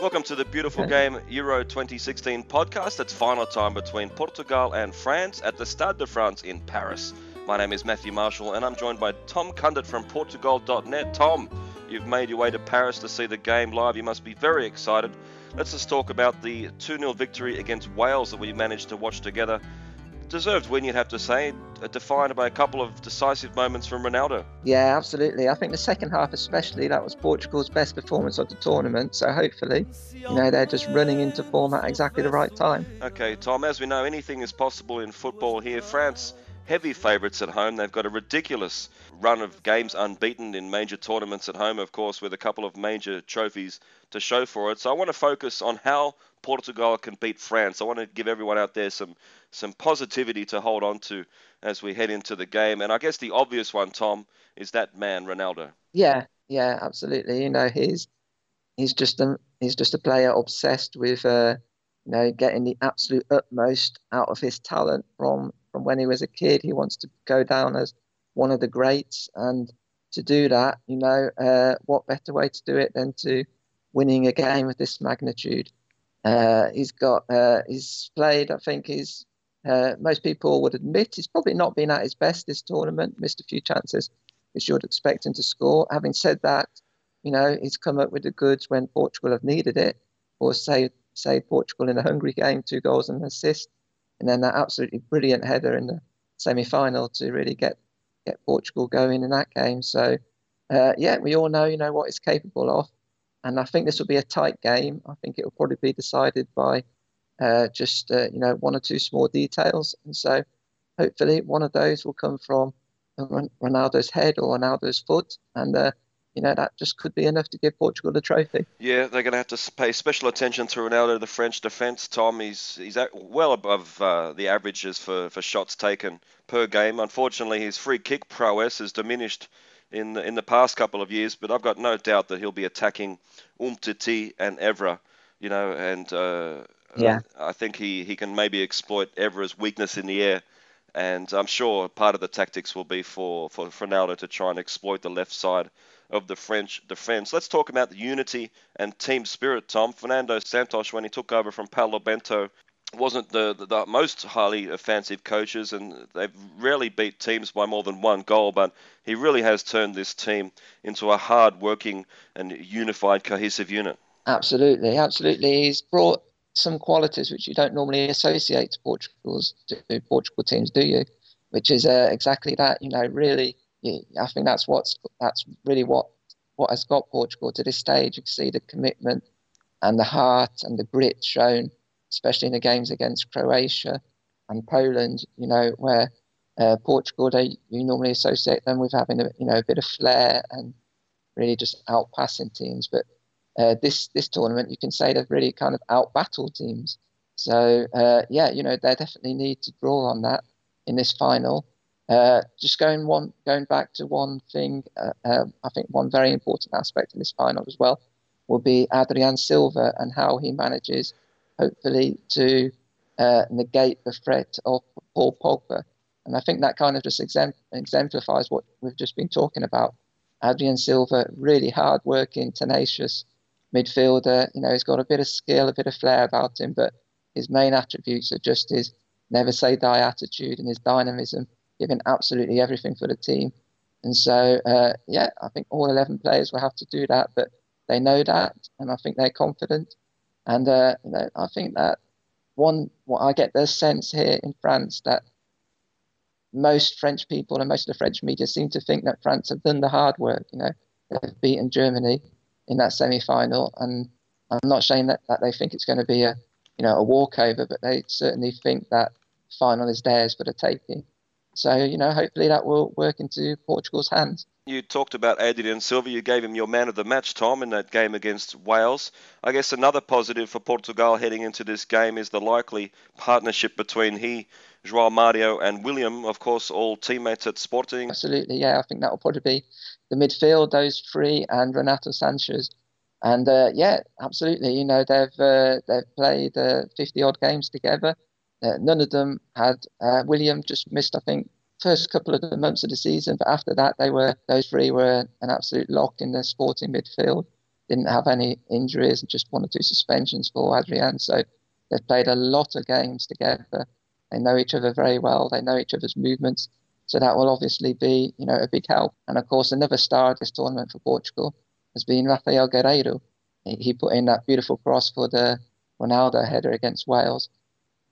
Welcome to the beautiful game Euro 2016 podcast. It's final time between Portugal and France at the Stade de France in Paris. My name is Matthew Marshall and I'm joined by Tom Kundert from Portugoal.net. Tom, you've made your way to Paris to see the game live. You must be very excited. Let's just talk about the 2 0 victory against Wales that we managed to watch together deserved win, you'd have to say, uh, defined by a couple of decisive moments from Ronaldo. Yeah, absolutely. I think the second half, especially, that was Portugal's best performance of the tournament. So hopefully, you know, they're just running into form at exactly the right time. Okay, Tom. As we know, anything is possible in football here. France heavy favourites at home. They've got a ridiculous run of games unbeaten in major tournaments at home, of course, with a couple of major trophies to show for it. So I want to focus on how Portugal can beat France. I want to give everyone out there some some positivity to hold on to as we head into the game. And I guess the obvious one, Tom, is that man Ronaldo. Yeah, yeah, absolutely. You know, he's he's just a he's just a player obsessed with uh, you know getting the absolute utmost out of his talent from from when he was a kid. He wants to go down as one of the greats, and to do that, you know, uh, what better way to do it than to winning a game of this magnitude? Uh, he's got uh, he's played. I think he's uh, most people would admit he's probably not been at his best this tournament. Missed a few chances which you would expect him to score. Having said that, you know he's come up with the goods when Portugal have needed it, or say say Portugal in a Hungary game, two goals and an assist and then that absolutely brilliant header in the semi-final to really get get Portugal going in that game. So uh, yeah, we all know you know what it's capable of, and I think this will be a tight game. I think it will probably be decided by uh, just uh, you know one or two small details, and so hopefully one of those will come from Ronaldo's head or Ronaldo's foot, and uh, you know, that just could be enough to give Portugal the trophy. Yeah, they're going to have to pay special attention to Ronaldo, the French defence. Tom, he's he's well above uh, the averages for, for shots taken per game. Unfortunately, his free kick prowess has diminished in the, in the past couple of years, but I've got no doubt that he'll be attacking Umtiti and Evra, you know, and uh, yeah. I think he, he can maybe exploit Evra's weakness in the air. And I'm sure part of the tactics will be for, for Ronaldo to try and exploit the left side of the French defence. Let's talk about the unity and team spirit, Tom. Fernando Santos, when he took over from Paulo Bento, wasn't the, the, the, most highly offensive coaches, and they've rarely beat teams by more than one goal. But he really has turned this team into a hard-working and unified, cohesive unit. Absolutely, absolutely. He's brought some qualities which you don't normally associate to Portugal's to Portugal teams, do you? Which is uh, exactly that. You know, really I think that's what's that's really what what has got Portugal to this stage. You can see the commitment and the heart and the grit shown, especially in the games against Croatia and Poland. You know where uh, Portugal they you normally associate them with having a you know a bit of flair and really just outpassing teams, but uh, this this tournament you can say they've really kind of outbattled teams. So uh, yeah, you know they definitely need to draw on that in this final uh, just going one, going back to one thing, uh, uh, I think one very important aspect in this final as well will be Adrien Silva and how he manages, hopefully, to uh, negate the threat of Paul Pogba. And I think that kind of just exemplifies what we've just been talking about. Adrien Silva, really hard-working, tenacious midfielder. You know, he's got a bit of skill, a bit of flair about him, but his main attributes are just his never say die attitude and his dynamism giving absolutely everything for the team. And so, uh, yeah, I think all 11 players will have to do that, but they know that, and I think they're confident. And uh, you know, I think that one, what I get the sense here in France that most French people and most of the French media seem to think that France have done the hard work. You know, they've beaten Germany in that semi-final, and I'm not saying that, that they think it's going to be a, you know, a walkover, but they certainly think that final is theirs for the taking. So, you know, hopefully that will work into Portugal's hands. You talked about Adrien Silva. You gave him your man of the match, Tom, in that game against Wales. I guess another positive for Portugal heading into this game is the likely partnership between he, João Mario, and William. Of course, all teammates at Sporting. Absolutely, yeah. I think that will probably be the midfield, those three, and Renato Sanches. And uh, yeah, absolutely. You know, they've uh, they've played uh, 50 odd games together. Uh, none of them had uh, William just missed, I think, first couple of the months of the season, but after that, they were those three were an absolute lock in the sporting midfield. didn't have any injuries and just one or two suspensions for Adrien. So they've played a lot of games together. They know each other very well. They know each other's movements. So that will obviously be, you know, a big help. And of course, another star of this tournament for Portugal has been Rafael Guerreiro. He put in that beautiful cross for the Ronaldo header against Wales.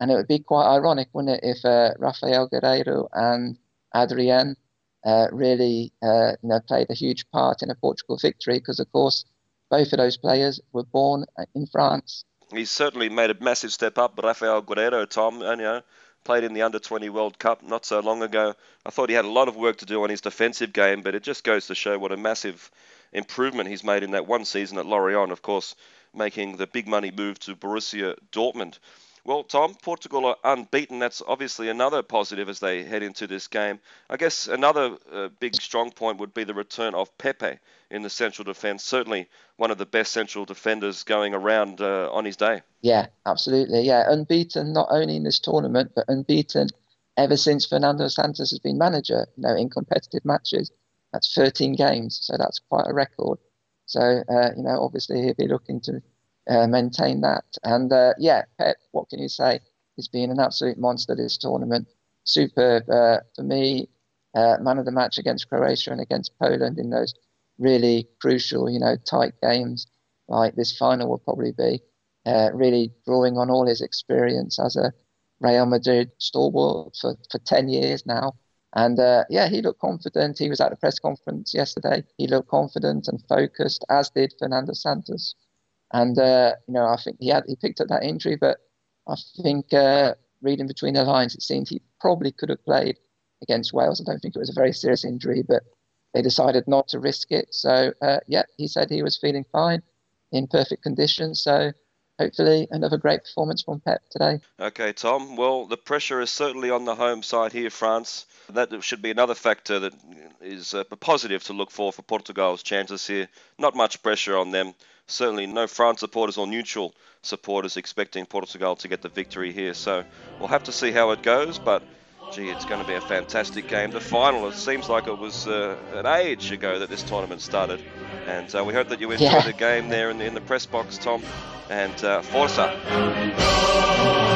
And it would be quite ironic, wouldn't it, if uh, Rafael Guerreiro and Adrien uh, really, uh, you know, played a huge part in a Portugal victory because, of course, both of those players were born in France. He's certainly made a massive step up, Rafael Guerreiro, Tom. You know, played in the under 20 World Cup not so long ago. I thought he had a lot of work to do on his defensive game, but it just goes to show what a massive improvement he's made in that one season at Lorient, of course, making the big money move to Borussia Dortmund. Well, Tom, Portugal are unbeaten. That's obviously another positive as they head into this game. I guess another uh, big strong point would be the return of Pepe in the central defence. Certainly one of the best central defenders going around uh, on his day. Yeah, absolutely. Yeah, unbeaten not only in this tournament, but unbeaten ever since Fernando Santos has been manager. You know, in competitive matches, that's 13 games, so that's quite a record. So uh, you know, obviously he'll be looking to uh, maintain that. And uh, yeah, Pep, what can you say? He's been an absolute monster this tournament. Superb uh, for me. Uh, man of the match against Croatia and against Poland in those really crucial, you know, tight games like this final will probably be. Uh, really drawing on all his experience as a Real Madrid stalwart for, for 10 years now. And uh, yeah, he looked confident. He was at the press conference yesterday. He looked confident and focused, as did Fernando Santos. And uh, you know, I think he had he picked up that injury, but I think uh, reading between the lines, it seemed he probably could have played against Wales. I don't think it was a very serious injury, but they decided not to risk it. So uh, yeah, he said he was feeling fine, in perfect condition. So hopefully another great performance from Pep today. Okay, Tom. Well, the pressure is certainly on the home side here, France. That should be another factor that is a uh, positive to look for for Portugal's chances here. Not much pressure on them certainly no France supporters or neutral supporters expecting Portugal to get the victory here. So we'll have to see how it goes, but gee, it's going to be a fantastic game. The final, it seems like it was uh, an age ago that this tournament started. And uh, we hope that you enjoyed yeah. the game there in the, in the press box, Tom. And uh, Forza.